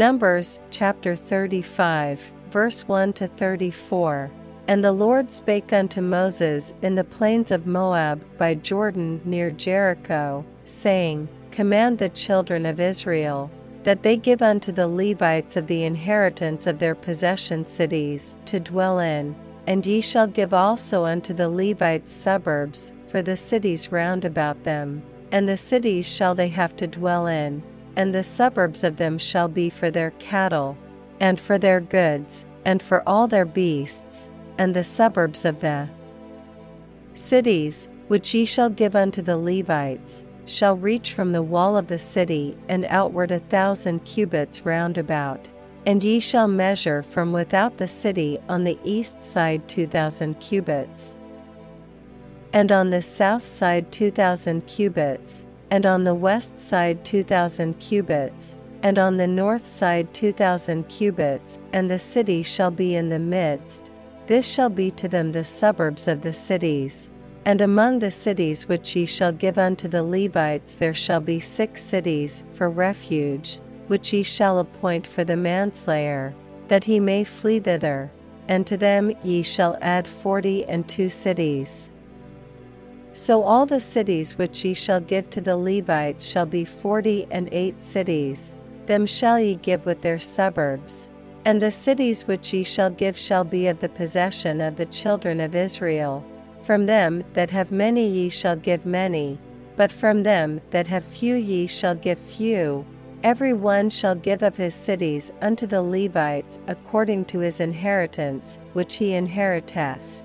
Numbers chapter 35, verse 1 to 34. And the Lord spake unto Moses in the plains of Moab by Jordan near Jericho, saying, Command the children of Israel, that they give unto the Levites of the inheritance of their possession cities to dwell in, and ye shall give also unto the Levites suburbs for the cities round about them, and the cities shall they have to dwell in, and the suburbs of them shall be for their cattle, and for their goods, and for all their beasts, and the suburbs of the cities, which ye shall give unto the Levites, shall reach from the wall of the city and outward a thousand cubits round about. And ye shall measure from without the city on the east side two thousand cubits, and on the south side two thousand cubits, and on the west side two thousand cubits, and on the north side two thousand cubits, and the city shall be in the midst. This shall be to them the suburbs of the cities. And among the cities which ye shall give unto the Levites there shall be six cities for refuge, which ye shall appoint for the manslayer, that he may flee thither, and to them ye shall add forty and two cities. So all the cities which ye shall give to the Levites shall be forty and eight cities, them shall ye give with their suburbs. And the cities which ye shall give shall be of the possession of the children of Israel. From them that have many ye shall give many, but from them that have few ye shall give few. Every one shall give of his cities unto the Levites according to his inheritance, which he inheriteth.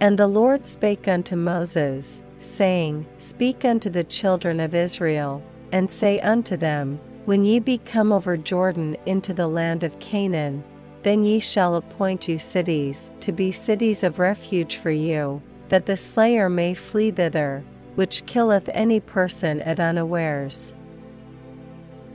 And the Lord spake unto Moses, saying, Speak unto the children of Israel, and say unto them, When ye be come over Jordan into the land of Canaan, then ye shall appoint you cities to be cities of refuge for you, that the slayer may flee thither, which killeth any person at unawares.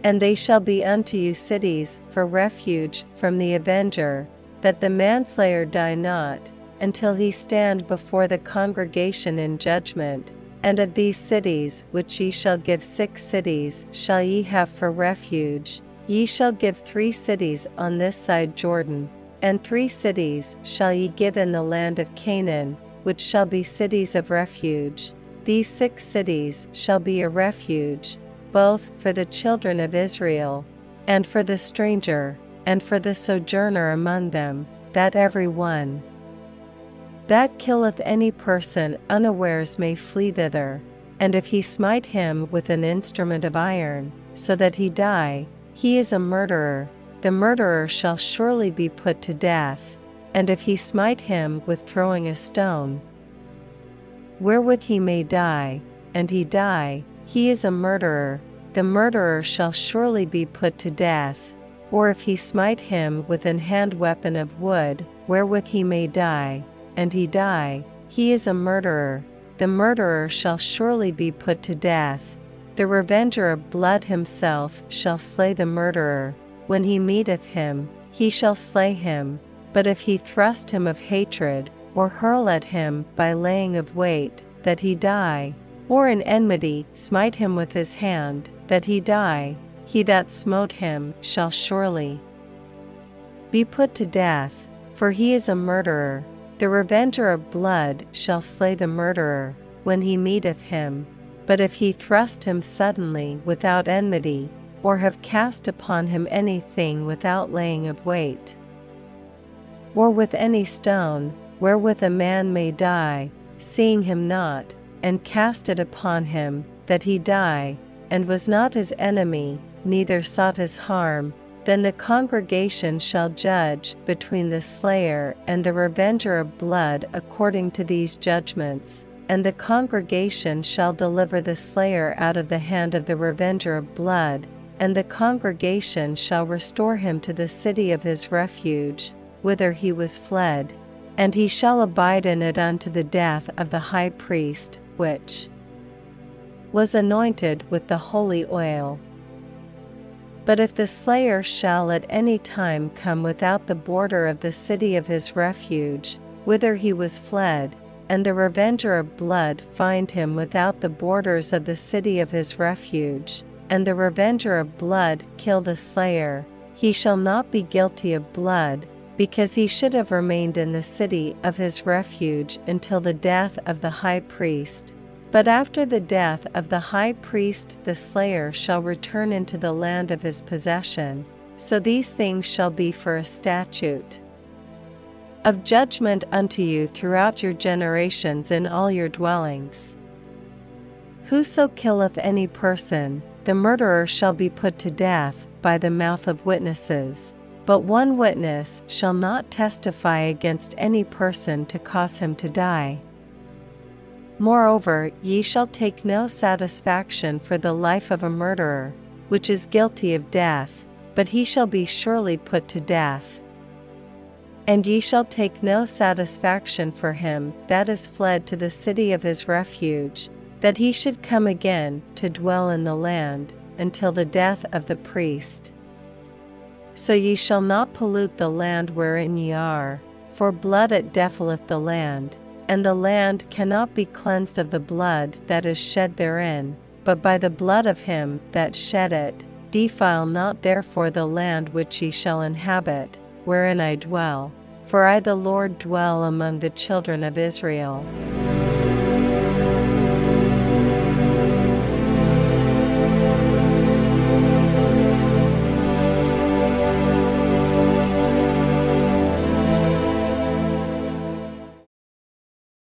And they shall be unto you cities for refuge from the avenger, that the manslayer die not, until he stand before the congregation in judgment. And of these cities which ye shall give six cities shall ye have for refuge, ye shall give three cities on this side Jordan, and three cities shall ye give in the land of Canaan, which shall be cities of refuge. These six cities shall be a refuge, both for the children of Israel, and for the stranger, and for the sojourner among them, that every one that killeth any person unawares may flee thither, and if he smite him with an instrument of iron, so that he die, he is a murderer, the murderer shall surely be put to death, and if he smite him with throwing a stone, wherewith he may die, and he die, he is a murderer, the murderer shall surely be put to death, or if he smite him with an hand weapon of wood, wherewith he may die, and he die, he is a murderer, the murderer shall surely be put to death. The revenger of blood himself shall slay the murderer, when he meeteth him, he shall slay him, but if he thrust him of hatred, or hurl at him by laying of weight, that he die, or in enmity smite him with his hand, that he die, he that smote him shall surely be put to death, for he is a murderer, the revenger of blood shall slay the murderer, when he meeteth him. But if he thrust him suddenly without enmity, or have cast upon him anything without laying of weight, or with any stone, wherewith a man may die, seeing him not, and cast it upon him, that he die, and was not his enemy, neither sought his harm, then the congregation shall judge between the slayer and the revenger of blood according to these judgments, and the congregation shall deliver the slayer out of the hand of the revenger of blood, and the congregation shall restore him to the city of his refuge, whither he was fled, and he shall abide in it unto the death of the high priest, which was anointed with the holy oil. But if the slayer shall at any time come without the border of the city of his refuge, whither he was fled, and the revenger of blood find him without the borders of the city of his refuge, and the revenger of blood kill the slayer, he shall not be guilty of blood, because he should have remained in the city of his refuge until the death of the high priest. But after the death of the high priest, the slayer shall return into the land of his possession. So these things shall be for a statute of judgment unto you throughout your generations in all your dwellings. Whoso killeth any person, the murderer shall be put to death by the mouth of witnesses. But one witness shall not testify against any person to cause him to die. Moreover, ye shall take no satisfaction for the life of a murderer, which is guilty of death, but he shall be surely put to death. And ye shall take no satisfaction for him that is fled to the city of his refuge, that he should come again to dwell in the land, until the death of the priest. So ye shall not pollute the land wherein ye are, for blood it defileth the land, and the land cannot be cleansed of the blood that is shed therein, but by the blood of him that shed it. Defile not therefore the land which ye shall inhabit, wherein I dwell, for I the Lord dwell among the children of Israel.